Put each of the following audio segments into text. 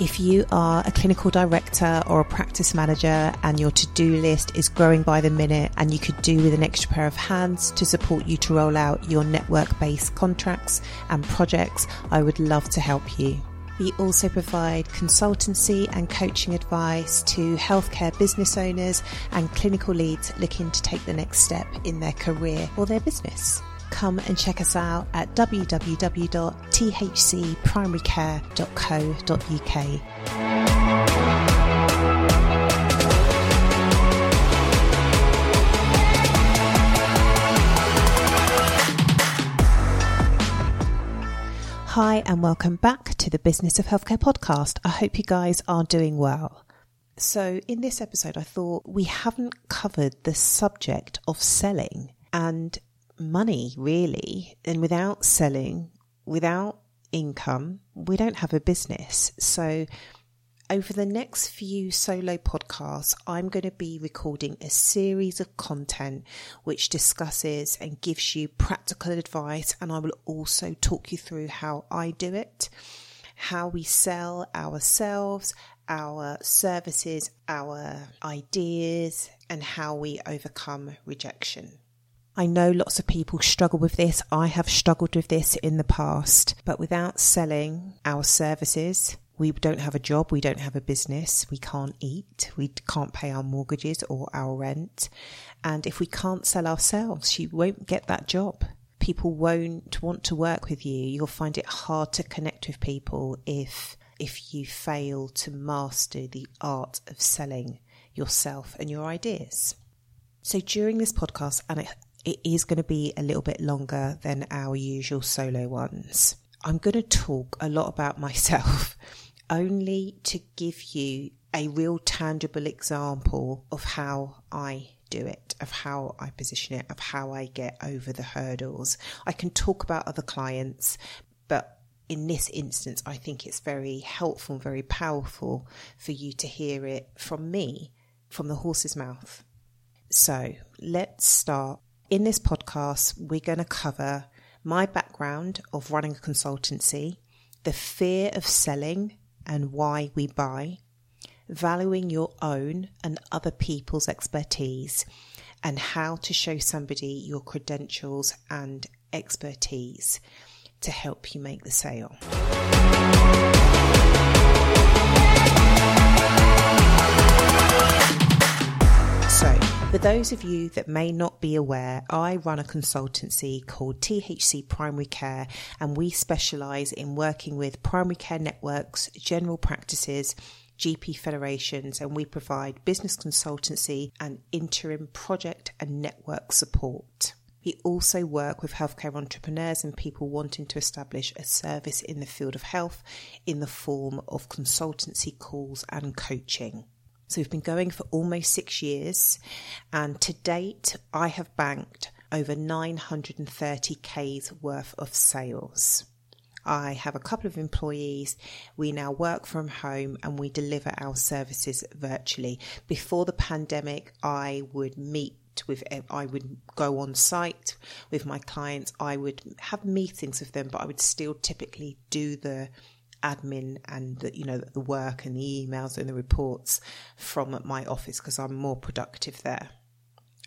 If you are a clinical director or a practice manager and your to do list is growing by the minute and you could do with an extra pair of hands to support you to roll out your network based contracts and projects, I would love to help you. We also provide consultancy and coaching advice to healthcare business owners and clinical leads looking to take the next step in their career or their business. Come and check us out at www.thcprimarycare.co.uk. Hi, and welcome back to the Business of Healthcare podcast. I hope you guys are doing well. So, in this episode, I thought we haven't covered the subject of selling and money, really. And without selling, without income, we don't have a business. So, over the next few solo podcasts, I'm going to be recording a series of content which discusses and gives you practical advice. And I will also talk you through how I do it, how we sell ourselves, our services, our ideas, and how we overcome rejection. I know lots of people struggle with this. I have struggled with this in the past, but without selling our services, we don't have a job, we don't have a business, we can't eat, we can't pay our mortgages or our rent. And if we can't sell ourselves, you won't get that job. People won't want to work with you. You'll find it hard to connect with people if if you fail to master the art of selling yourself and your ideas. So during this podcast, and it, is going to be a little bit longer than our usual solo ones, I'm going to talk a lot about myself only to give you a real tangible example of how I do it, of how I position it, of how I get over the hurdles. I can talk about other clients, but in this instance, I think it's very helpful and very powerful for you to hear it from me, from the horse's mouth. So let's start. In this podcast, we're going to cover my background of running a consultancy, the fear of selling and why we buy, valuing your own and other people's expertise, and how to show somebody your credentials and expertise to help you make the sale. For those of you that may not be aware, I run a consultancy called THC Primary Care, and we specialise in working with primary care networks, general practices, GP federations, and we provide business consultancy and interim project and network support. We also work with healthcare entrepreneurs and people wanting to establish a service in the field of health in the form of consultancy calls and coaching. So we've been going for almost six years, and to date, I have banked over 930k's worth of sales. I have a couple of employees. We now work from home and we deliver our services virtually. Before the pandemic, I would meet with I would go on site with my clients. I would have meetings with them, but I would still typically do the admin and the, you know the work and the emails and the reports from my office because I'm more productive there.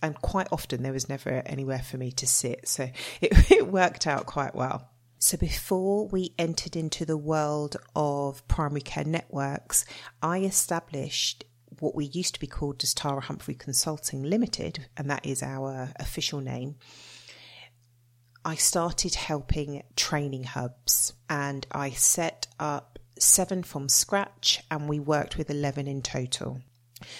And quite often there was never anywhere for me to sit, so it, it worked out quite well. So before we entered into the world of primary care networks, I established what we used to be called as Tara Humphrey Consulting Limited, and that is our official name. I started helping training hubs and I set up seven from scratch and we worked with 11 in total.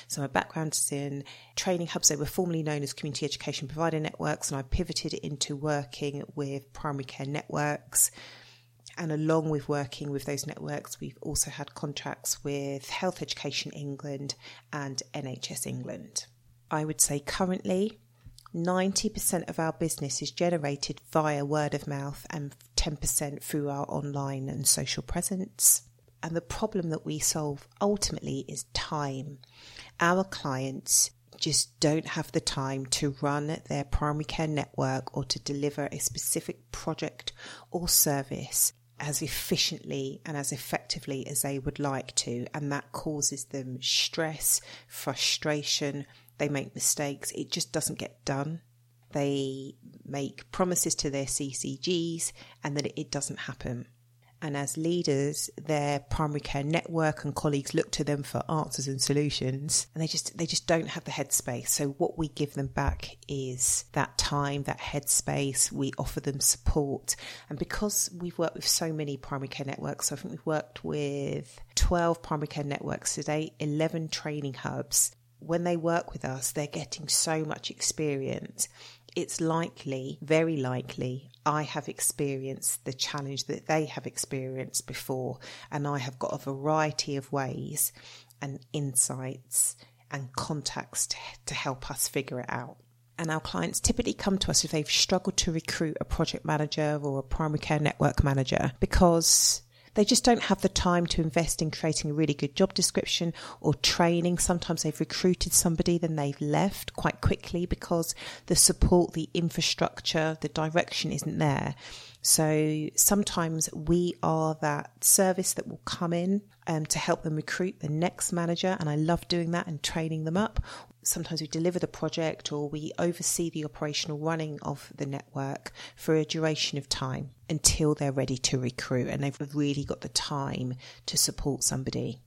So my background is in training hubs. They were formerly known as community education provider networks, and I pivoted into working with primary care networks. And along with working with those networks, we've also had contracts with Health Education England and NHS England. I would say currently 90% of our business is generated via word of mouth and 10% through our online and social presence. And the problem that we solve ultimately is time. Our clients just don't have the time to run their primary care network or to deliver a specific project or service as efficiently and as effectively as they would like to. And that causes them stress, frustration. They make mistakes. It just doesn't get done. They make promises to their CCGs and then it doesn't happen. And as leaders, their primary care network and colleagues look to them for answers and solutions, and they just they just don't have the headspace. So what we give them back is that time, that headspace. We offer them support, and because we've worked with so many primary care networks, so I think we've worked with twelve primary care networks today, eleven training hubs. When they work with us, they're getting so much experience it's likely, very likely, I have experienced the challenge that they have experienced before, and I have got a variety of ways and insights and contacts to, to help us figure it out. And our clients typically come to us if they've struggled to recruit a project manager or a primary care network manager because they just don't have the time to invest in creating a really good job description or training. Sometimes they've recruited somebody, then they've left quite quickly because the support, the infrastructure, the direction isn't there. So sometimes we are that service that will come in um, to help them recruit the next manager. And I love doing that and training them up. Sometimes we deliver the project or we oversee the operational running of the network for a duration of time until they're ready to recruit and they've really got the time to support somebody.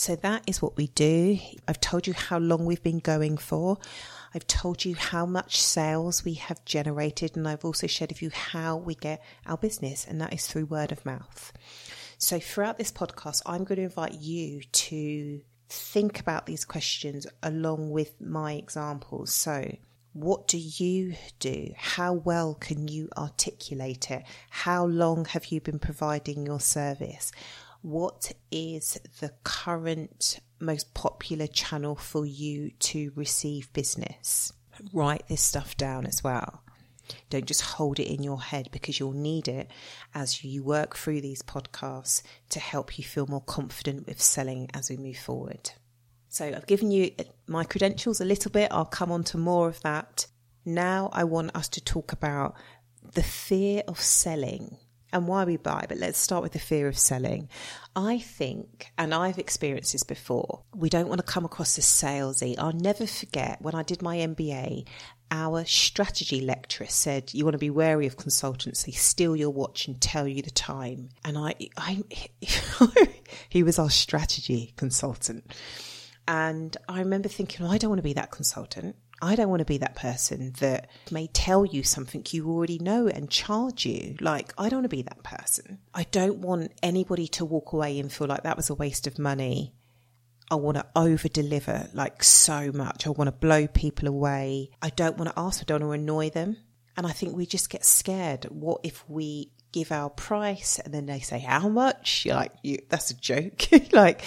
So that is what we do. I've told you how long we've been going for. I've told you how much sales we have generated, and I've also shared with you how we get our business, and that is through word of mouth. So, throughout this podcast, I'm going to invite you to think about these questions along with my examples. So, what do you do? How well can you articulate it? How long have you been providing your service? What is the current most popular channel for you to receive business? Write this stuff down as well. Don't just hold it in your head because you'll need it as you work through these podcasts to help you feel more confident with selling as we move forward. So I've given you my credentials a little bit. I'll come on to more of that. Now I want us to talk about the fear of selling and why we buy, but let's start with the fear of selling. I think, and I've experienced this before, we don't want to come across as salesy. I'll never forget when I did my MBA, our strategy lecturer said, You want to be wary of consultants, they steal your watch and tell you the time. And I, I he was our strategy consultant. And I remember thinking, well, I don't want to be that consultant. I don't want to be that person that may tell you something you already know and charge you. Like, I don't want to be that person. I don't want anybody to walk away and feel like that was a waste of money. I want to over deliver like so much. I want to blow people away. I don't want to ask, I don't want to annoy them. And I think we just get scared. What if we give our price and then they say, How much? You're like, you, that's a joke. like,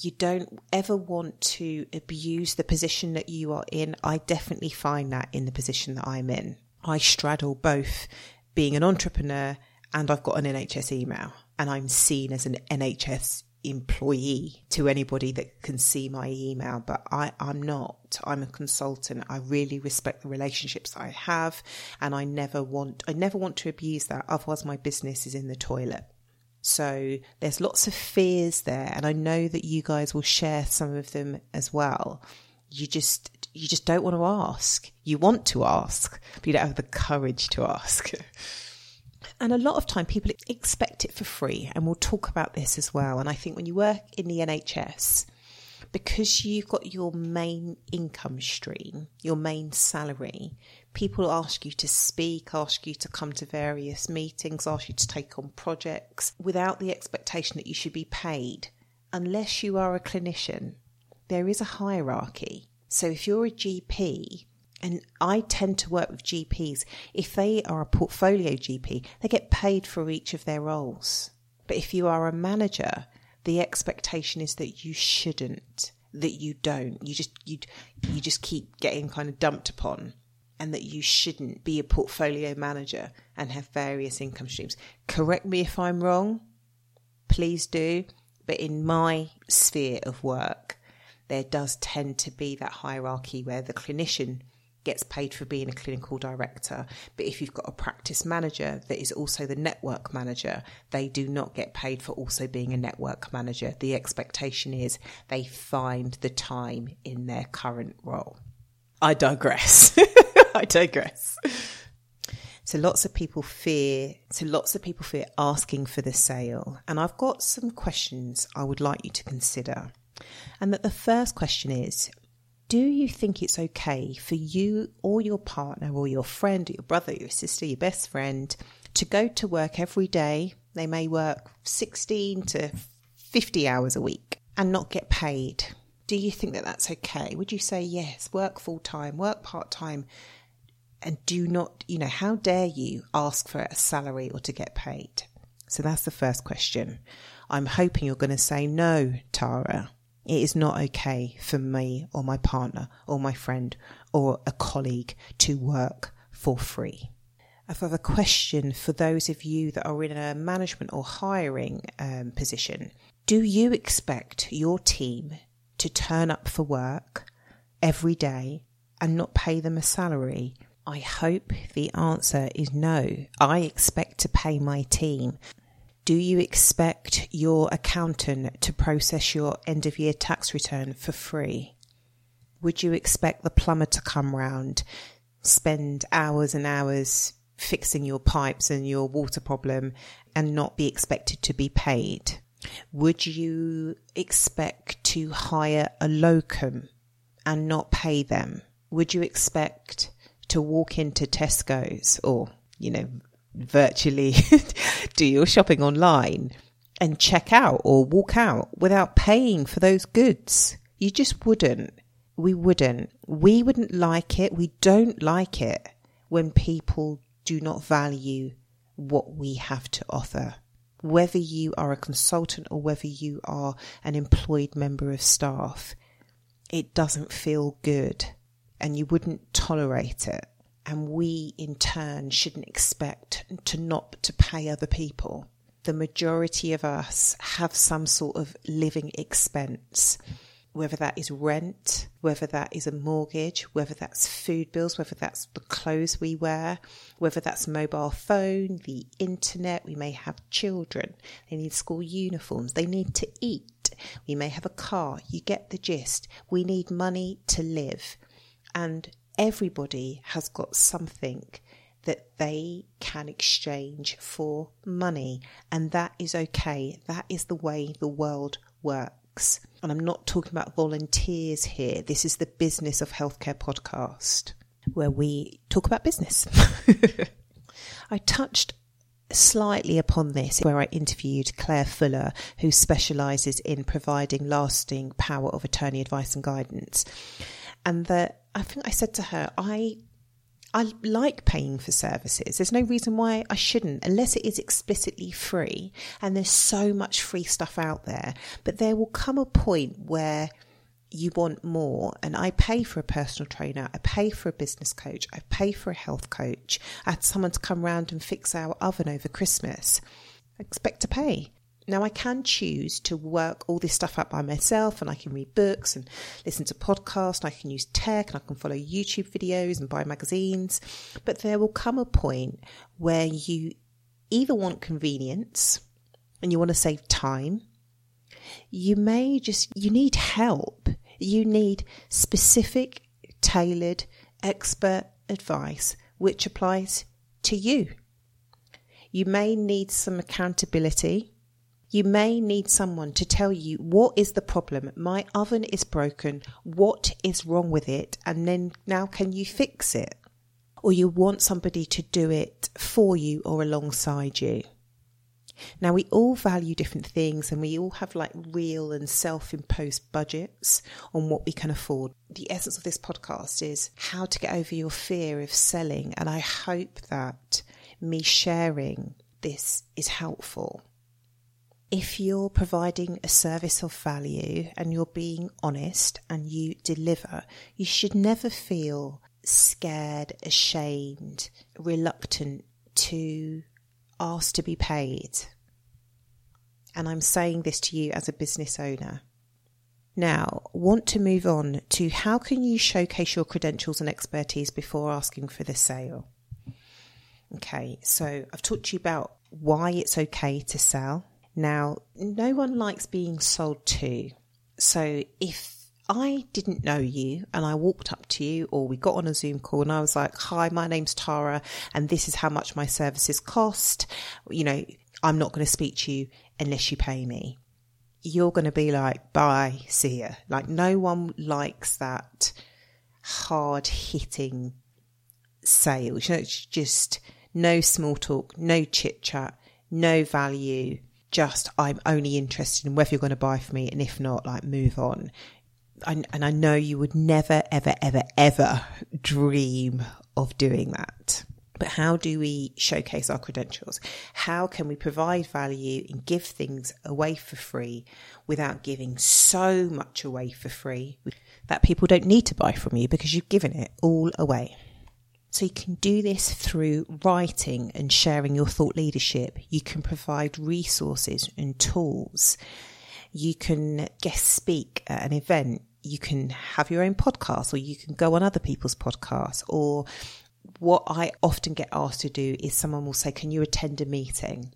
you don't ever want to abuse the position that you are in. I definitely find that in the position that I'm in. I straddle both being an entrepreneur and I've got an NHS email and I'm seen as an NHS employee to anybody that can see my email, but I, I'm not. I'm a consultant. I really respect the relationships I have and I never want I never want to abuse that, otherwise my business is in the toilet. So there's lots of fears there, and I know that you guys will share some of them as well. You just you just don't want to ask. You want to ask, but you don't have the courage to ask. and a lot of time people expect it for free, and we'll talk about this as well. And I think when you work in the NHS, because you've got your main income stream, your main salary, people ask you to speak, ask you to come to various meetings, ask you to take on projects without the expectation that you should be paid. Unless you are a clinician, there is a hierarchy. So if you're a GP, and I tend to work with GPs, if they are a portfolio GP, they get paid for each of their roles. But if you are a manager, the expectation is that you shouldn't. that you don't. You just you you just keep getting kind of dumped upon and that you shouldn't be a portfolio manager and have various income streams. Correct me if I'm wrong. Please do. But in my sphere of work, there does tend to be that hierarchy where the clinician gets paid for being a clinical director. But if you've got a practice manager that is also the network manager, they do not get paid for also being a network manager. The expectation is they find the time in their current role. I digress. I digress. So lots of people fear, so lots of people fear asking for the sale. And I've got some questions I would like you to consider. And that the first question is, do you think it's okay for you or your partner or your friend or your brother, your sister, your best friend to go to work every day? They may work 16 to 50 hours a week and not get paid. Do you think that that's okay? Would you say yes, work full time, work part time, and do not, you know, how dare you ask for a salary or to get paid? So that's the first question. I'm hoping you're going to say no, Tara. It is not okay for me or my partner or my friend or a colleague to work for free. I have a question for those of you that are in a management or hiring um, position. Do you expect your team to turn up for work every day and not pay them a salary I hope the answer is no. I expect to pay my team. Do you expect your accountant to process your end of year tax return for free? Would you expect the plumber to come round, spend hours and hours fixing your pipes and your water problem and not be expected to be paid? Would you expect to hire a locum and not pay them? Would you expect to walk into Tesco's or, you know, virtually do your shopping online and check out or walk out without paying for those goods. You just wouldn't. We wouldn't. We wouldn't like it. We don't like it when people do not value what we have to offer. Whether you are a consultant or whether you are an employed member of staff, it doesn't feel good and you wouldn't tolerate it. And we in turn shouldn't expect to not to pay other people. The majority of us have some sort of living expense, whether that is rent, whether that is a mortgage, whether that's food bills, whether that's the clothes we wear, whether that's mobile phone, the internet. We may have children. They need school uniforms. They need to eat. We may have a car. You get the gist. We need money to live. And everybody has got something that they can exchange for money. And that is okay. That is the way the world works. And I'm not talking about volunteers here. This is the Business of Healthcare podcast where we talk about business. I touched slightly upon this where I interviewed Claire Fuller, who specialises in providing lasting power of attorney advice and guidance. And that I think I said to her, I I like paying for services. There's no reason why I shouldn't, unless it is explicitly free. And there's so much free stuff out there. But there will come a point where you want more. And I pay for a personal trainer, I pay for a business coach, I pay for a health coach. I had someone to come round and fix our oven over Christmas. I expect to pay. Now, I can choose to work all this stuff out by myself and I can read books and listen to podcasts and I can use tech and I can follow YouTube videos and buy magazines. But there will come a point where you either want convenience and you want to save time. You may just, you need help. You need specific, tailored, expert advice which applies to you. You may need some accountability you may need someone to tell you what is the problem. My oven is broken. What is wrong with it? And then now can you fix it? Or you want somebody to do it for you or alongside you. Now, we all value different things and we all have like real and self imposed budgets on what we can afford. The essence of this podcast is how to get over your fear of selling. And I hope that me sharing this is helpful if you're providing a service of value and you're being honest and you deliver, you should never feel scared, ashamed, reluctant to ask to be paid. And I'm saying this to you as a business owner. Now, want to move on to how can you showcase your credentials and expertise before asking for the sale? Okay, so I've talked to you about why it's okay to sell. Now, no one likes being sold to. So if I didn't know you and I walked up to you or we got on a Zoom call and I was like, hi, my name's Tara and this is how much my services cost. You know, I'm not going to speak to you unless you pay me. You're going to be like, bye, see ya. Like no one likes that hard hitting sales. You know, it's just no small talk, no chit chat, no value. Just I'm only interested in whether you're going to buy for me, and if not, like move on. I, and I know you would never, ever, ever, ever dream of doing that. But how do we showcase our credentials? How can we provide value and give things away for free without giving so much away for free that people don't need to buy from you because you've given it all away? So you can do this through writing and sharing your thought leadership. You can provide resources and tools. You can guest speak at an event. You can have your own podcast or you can go on other people's podcasts or what I often get asked to do is someone will say, Can you attend a meeting?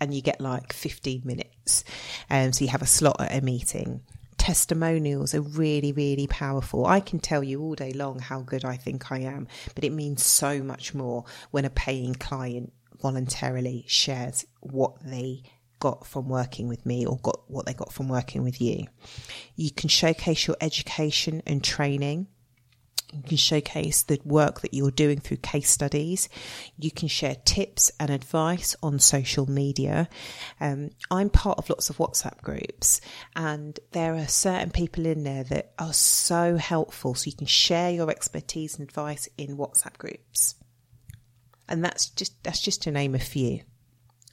And you get like 15 minutes. Um, so you have a slot at a meeting testimonials are really, really powerful. I can tell you all day long how good I think I am, but it means so much more when a paying client voluntarily shares what they got from working with me or got what they got from working with you. You can showcase your education and training you can showcase the work that you're doing through case studies. You can share tips and advice on social media. Um, I'm part of lots of WhatsApp groups, and there are certain people in there that are so helpful. So you can share your expertise and advice in WhatsApp groups, and that's just that's just to name a few.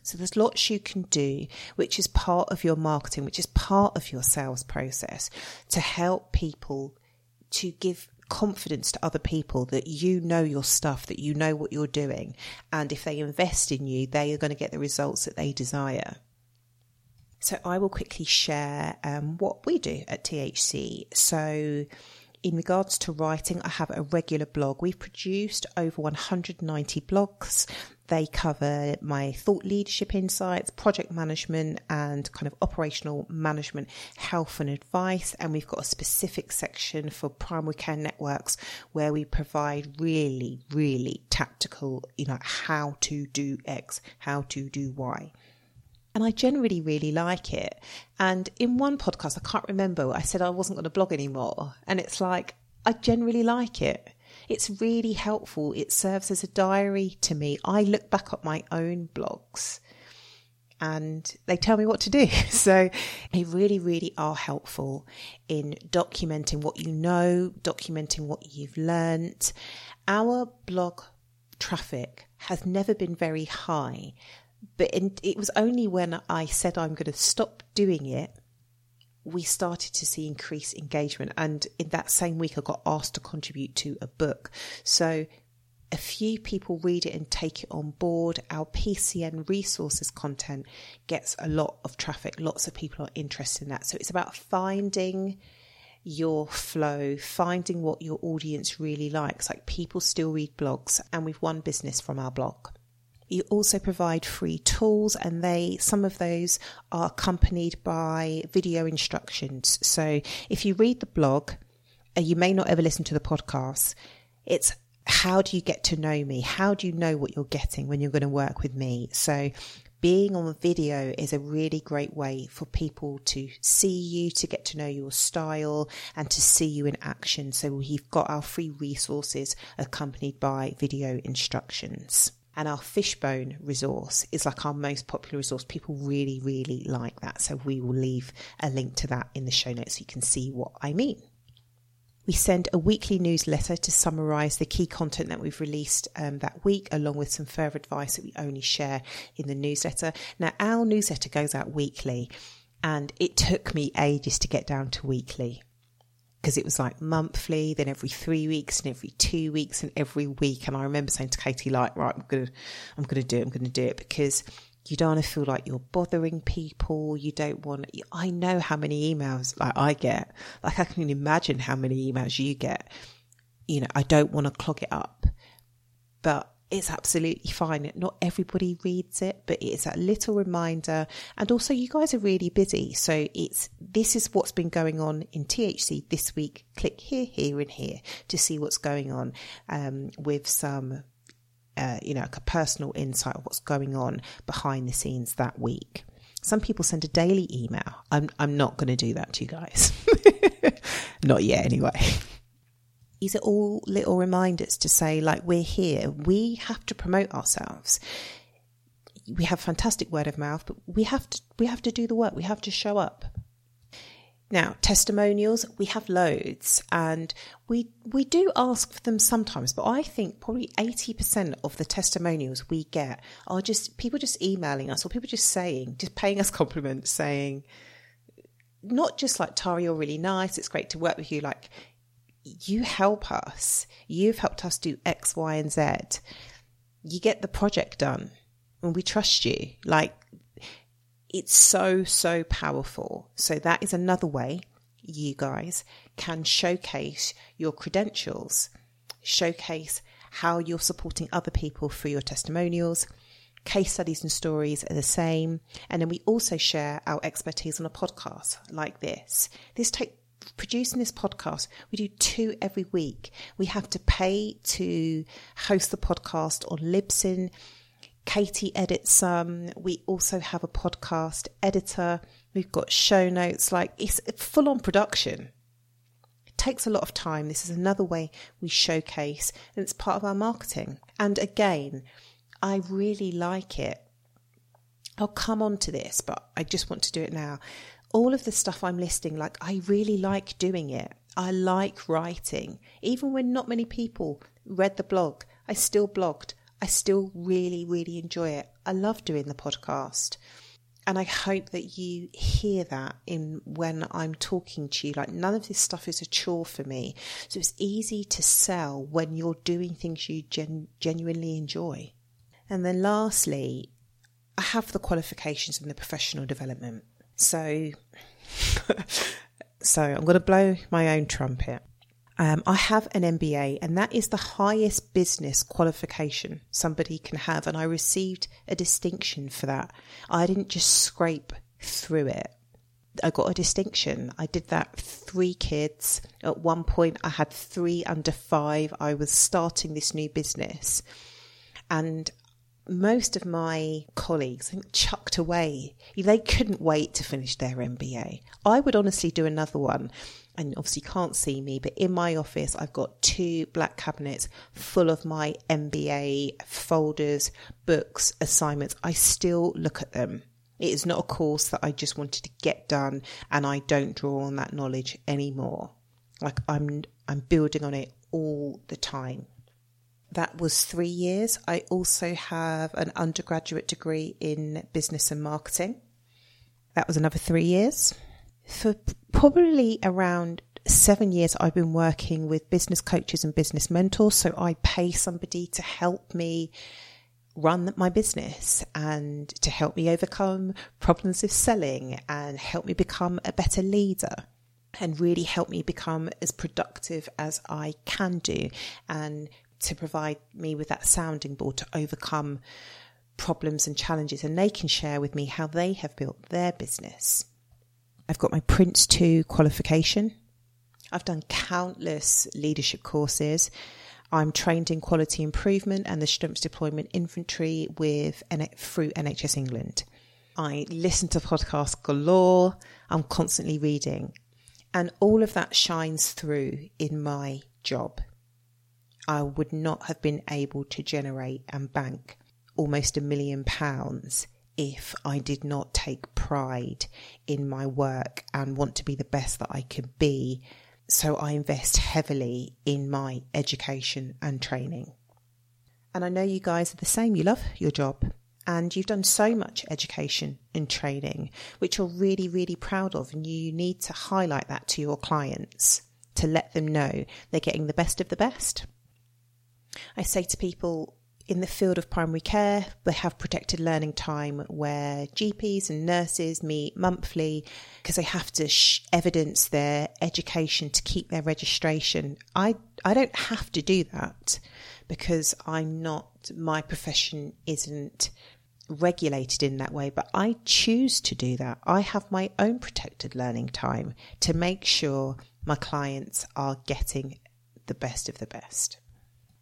So there's lots you can do, which is part of your marketing, which is part of your sales process to help people to give confidence to other people that you know your stuff, that you know what you're doing. And if they invest in you, they are going to get the results that they desire. So I will quickly share um, what we do at THC. So in regards to writing, I have a regular blog. We've produced over 190 blogs they cover my thought leadership insights, project management, and kind of operational management, health and advice. And we've got a specific section for primary care networks where we provide really, really tactical, you know, how to do X, how to do Y. And I generally really like it. And in one podcast, I can't remember, I said I wasn't going to blog anymore. And it's like, I generally like it. It's really helpful. It serves as a diary to me. I look back at my own blogs and they tell me what to do. So they really, really are helpful in documenting what you know, documenting what you've learnt. Our blog traffic has never been very high, but it was only when I said I'm going to stop doing it we started to see increased engagement. And in that same week, I got asked to contribute to a book. So a few people read it and take it on board. Our PCN resources content gets a lot of traffic. Lots of people are interested in that. So it's about finding your flow, finding what your audience really likes. Like people still read blogs, and we've won business from our blog. You also provide free tools and they, some of those are accompanied by video instructions. So if you read the blog, uh, you may not ever listen to the podcast. It's how do you get to know me? How do you know what you're getting when you're going to work with me? So being on video is a really great way for people to see you, to get to know your style and to see you in action. So we've got our free resources accompanied by video instructions. And our fishbone resource is like our most popular resource. People really, really like that. So we will leave a link to that in the show notes so you can see what I mean. We send a weekly newsletter to summarise the key content that we've released um, that week, along with some further advice that we only share in the newsletter. Now, our newsletter goes out weekly, and it took me ages to get down to weekly because it was like monthly, then every three weeks, and every two weeks, and every week. And I remember saying to Katie, like, right, I'm gonna, I'm gonna do it. I'm gonna do it because you don't want to feel like you're bothering people. You don't want, I know how many emails like I get. Like I can imagine how many emails you get. You know, I don't want to clog it up, but it's absolutely fine. Not everybody reads it, but it's a little reminder. And also you guys are really busy. So it's, this is what's been going on in THC this week. Click here, here and here to see what's going on, um, with some uh, you know, like a personal insight of what's going on behind the scenes that week. Some people send a daily email. I'm, I'm not going to do that to you guys. not yet, anyway. These are all little reminders to say, like, we're here. We have to promote ourselves. We have fantastic word of mouth, but we have to we have to do the work. We have to show up. Now, testimonials, we have loads and we we do ask for them sometimes, but I think probably 80% of the testimonials we get are just people just emailing us or people just saying, just paying us compliments, saying not just like Tara, you're really nice, it's great to work with you, like you help us. You've helped us do X, Y, and Z. You get the project done and we trust you. Like it's so, so powerful. So that is another way you guys can showcase your credentials, showcase how you're supporting other people through your testimonials. Case studies and stories are the same. And then we also share our expertise on a podcast like this. This take producing this podcast, we do two every week. We have to pay to host the podcast on Libsyn. Katie edits some. We also have a podcast editor. We've got show notes. Like it's full on production. It takes a lot of time. This is another way we showcase, and it's part of our marketing. And again, I really like it. I'll come on to this, but I just want to do it now. All of the stuff I'm listing, like I really like doing it. I like writing. Even when not many people read the blog, I still blogged. I still really, really enjoy it. I love doing the podcast. And I hope that you hear that in when I'm talking to you. Like none of this stuff is a chore for me. So it's easy to sell when you're doing things you gen- genuinely enjoy. And then lastly, I have the qualifications and the professional development. So, so I'm going to blow my own trumpet. Um, I have an MBA, and that is the highest business qualification somebody can have. And I received a distinction for that. I didn't just scrape through it. I got a distinction. I did that three kids. At one point, I had three under five. I was starting this new business. And most of my colleagues chucked away. They couldn't wait to finish their MBA. I would honestly do another one and obviously you can't see me, but in my office, I've got two black cabinets full of my MBA folders, books, assignments. I still look at them. It is not a course that I just wanted to get done and I don't draw on that knowledge anymore. Like I'm, I'm building on it all the time. That was three years. I also have an undergraduate degree in business and marketing. That was another three years for probably around seven years, I've been working with business coaches and business mentors. So I pay somebody to help me run my business and to help me overcome problems with selling and help me become a better leader and really help me become as productive as I can do and to provide me with that sounding board to overcome problems and challenges. And they can share with me how they have built their business. I've got my Prince 2 qualification. I've done countless leadership courses. I'm trained in quality improvement and the strengths deployment inventory with through NHS England. I listen to podcasts galore. I'm constantly reading, and all of that shines through in my job. I would not have been able to generate and bank almost a million pounds if I did not take pride in my work and want to be the best that I could be So I invest heavily in my education and training. And I know you guys are the same. You love your job and you've done so much education and training, which you're really, really proud of. And you need to highlight that to your clients to let them know they're getting the best of the best. I say to people, in the field of primary care, we have protected learning time where GPs and nurses meet monthly because they have to sh- evidence their education to keep their registration. I, I don't have to do that because I'm not, my profession isn't regulated in that way, but I choose to do that. I have my own protected learning time to make sure my clients are getting the best of the best.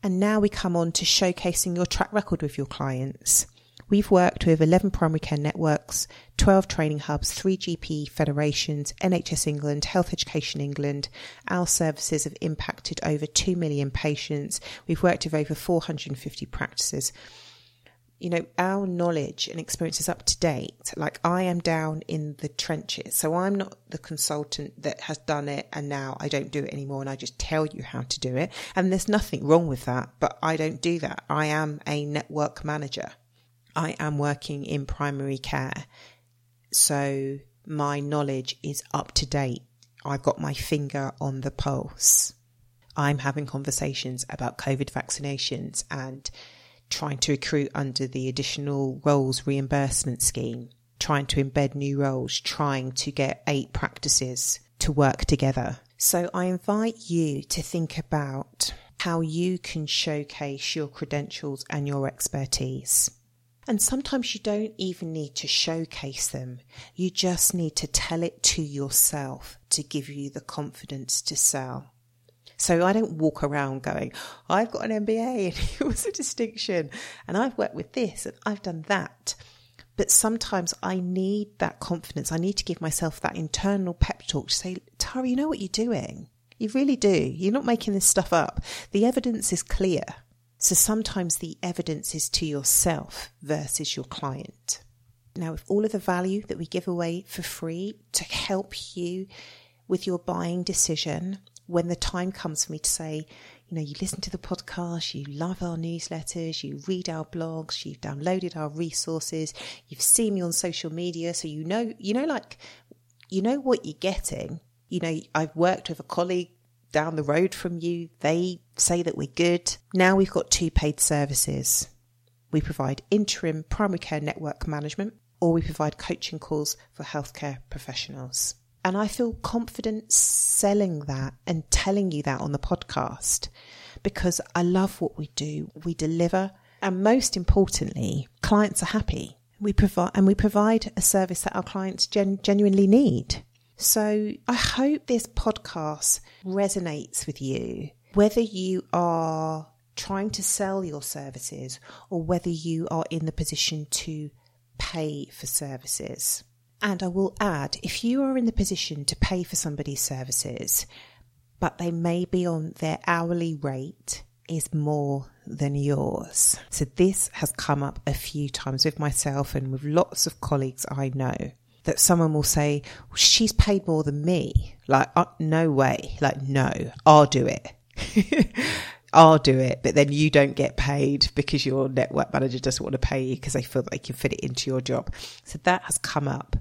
And now we come on to showcasing your track record with your clients. We've worked with 11 primary care networks, 12 training hubs, 3 GP federations, NHS England, Health Education England. Our services have impacted over 2 million patients. We've worked with over 450 practices you know, our knowledge and experience is up to date. Like I am down in the trenches. So I'm not the consultant that has done it and now I don't do it anymore and I just tell you how to do it. And there's nothing wrong with that, but I don't do that. I am a network manager. I am working in primary care. So my knowledge is up to date. I've got my finger on the pulse. I'm having conversations about COVID vaccinations and trying to recruit under the additional roles reimbursement scheme, trying to embed new roles, trying to get eight practices to work together. So I invite you to think about how you can showcase your credentials and your expertise. And sometimes you don't even need to showcase them. You just need to tell it to yourself to give you the confidence to sell. So I don't walk around going, I've got an MBA and it was a distinction and I've worked with this and I've done that. But sometimes I need that confidence. I need to give myself that internal pep talk to say, Tara, you know what you're doing. You really do. You're not making this stuff up. The evidence is clear. So sometimes the evidence is to yourself versus your client. Now, with all of the value that we give away for free to help you with your buying decision, when the time comes for me to say, you know, you listen to the podcast, you love our newsletters, you read our blogs, you've downloaded our resources, you've seen me on social media, so you know, you know, like, you know what you're getting. You know, I've worked with a colleague down the road from you. They say that we're good. Now we've got two paid services. We provide interim primary care network management or we provide coaching calls for healthcare professionals. And I feel confident selling that and telling you that on the podcast because I love what we do. We deliver. And most importantly, clients are happy. We provide, and we provide a service that our clients gen- genuinely need. So I hope this podcast resonates with you, whether you are trying to sell your services or whether you are in the position to pay for services. And I will add if you are in the position to pay for somebody's services, but they may be on their hourly rate is more than yours. So this has come up a few times with myself and with lots of colleagues I know that someone will say, well, she's paid more than me. Like, uh, no way. Like, no, I'll do it. I'll do it. But then you don't get paid because your network manager doesn't want to pay you because they feel that they can fit it into your job. So that has come up.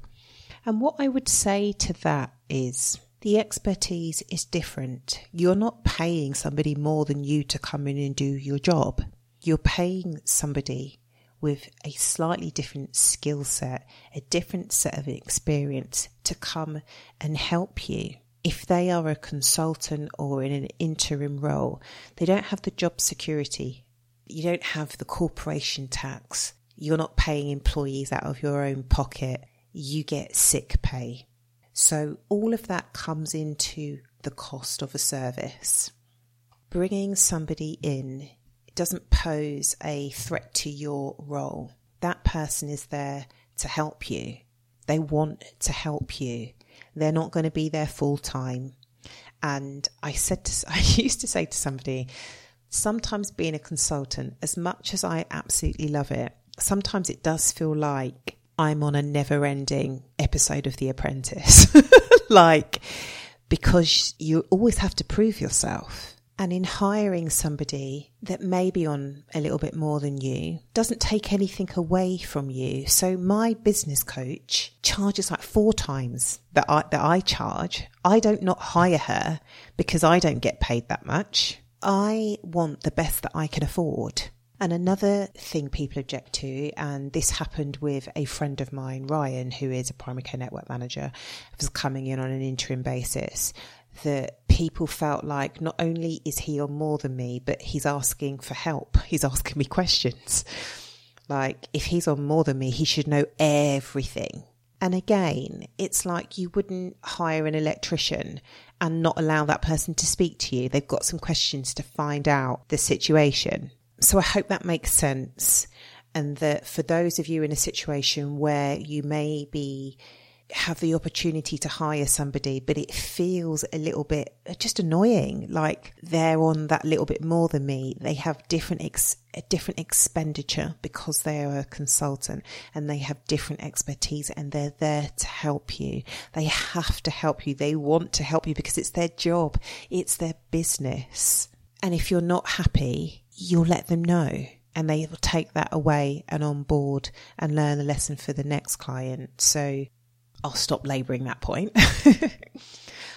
And what I would say to that is the expertise is different. You're not paying somebody more than you to come in and do your job. You're paying somebody with a slightly different skill set, a different set of experience to come and help you. If they are a consultant or in an interim role, they don't have the job security. You don't have the corporation tax. You're not paying employees out of your own pocket you get sick pay. So all of that comes into the cost of a service. Bringing somebody in doesn't pose a threat to your role. That person is there to help you. They want to help you. They're not going to be there full time. And I said to, I used to say to somebody, sometimes being a consultant, as much as I absolutely love it, sometimes it does feel like I'm on a never ending episode of The Apprentice. like, because you always have to prove yourself. And in hiring somebody that may be on a little bit more than you doesn't take anything away from you. So my business coach charges like four times that I, that I charge. I don't not hire her because I don't get paid that much. I want the best that I can afford. And another thing people object to, and this happened with a friend of mine, Ryan, who is a primary care network manager, was coming in on an interim basis that people felt like not only is he on more than me, but he's asking for help. He's asking me questions. Like, if he's on more than me, he should know everything. And again, it's like you wouldn't hire an electrician and not allow that person to speak to you. They've got some questions to find out the situation. So I hope that makes sense. And that for those of you in a situation where you may be have the opportunity to hire somebody, but it feels a little bit uh, just annoying. Like they're on that little bit more than me. They have different ex- a different expenditure because they are a consultant and they have different expertise and they're there to help you. They have to help you. They want to help you because it's their job. It's their business. And if you're not happy, you'll let them know and they will take that away and on board and learn a lesson for the next client. So I'll stop labouring that point.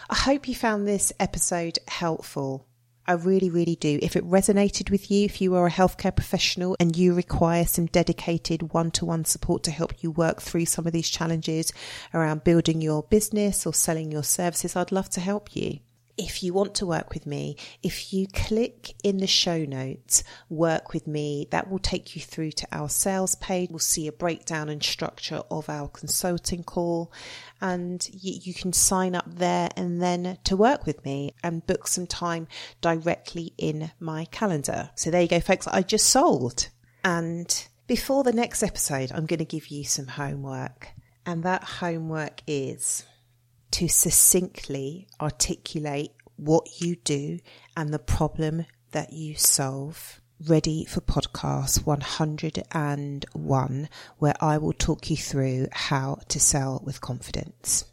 I hope you found this episode helpful. I really, really do. If it resonated with you, if you are a healthcare professional and you require some dedicated one to one support to help you work through some of these challenges around building your business or selling your services, I'd love to help you if you want to work with me, if you click in the show notes, work with me, that will take you through to our sales page. We'll see a breakdown and structure of our consulting call and you, you can sign up there and then to work with me and book some time directly in my calendar. So there you go, folks. I just sold. And before the next episode, I'm going to give you some homework. And that homework is to succinctly articulate what you do and the problem that you solve. Ready for podcast 101, where I will talk you through how to sell with confidence.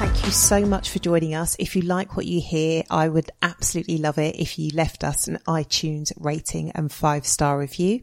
Thank you so much for joining us. If you like what you hear, I would absolutely love it if you left us an iTunes rating and five star review.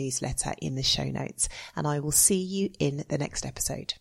newsletter in the show notes, and I will see you in the next episode.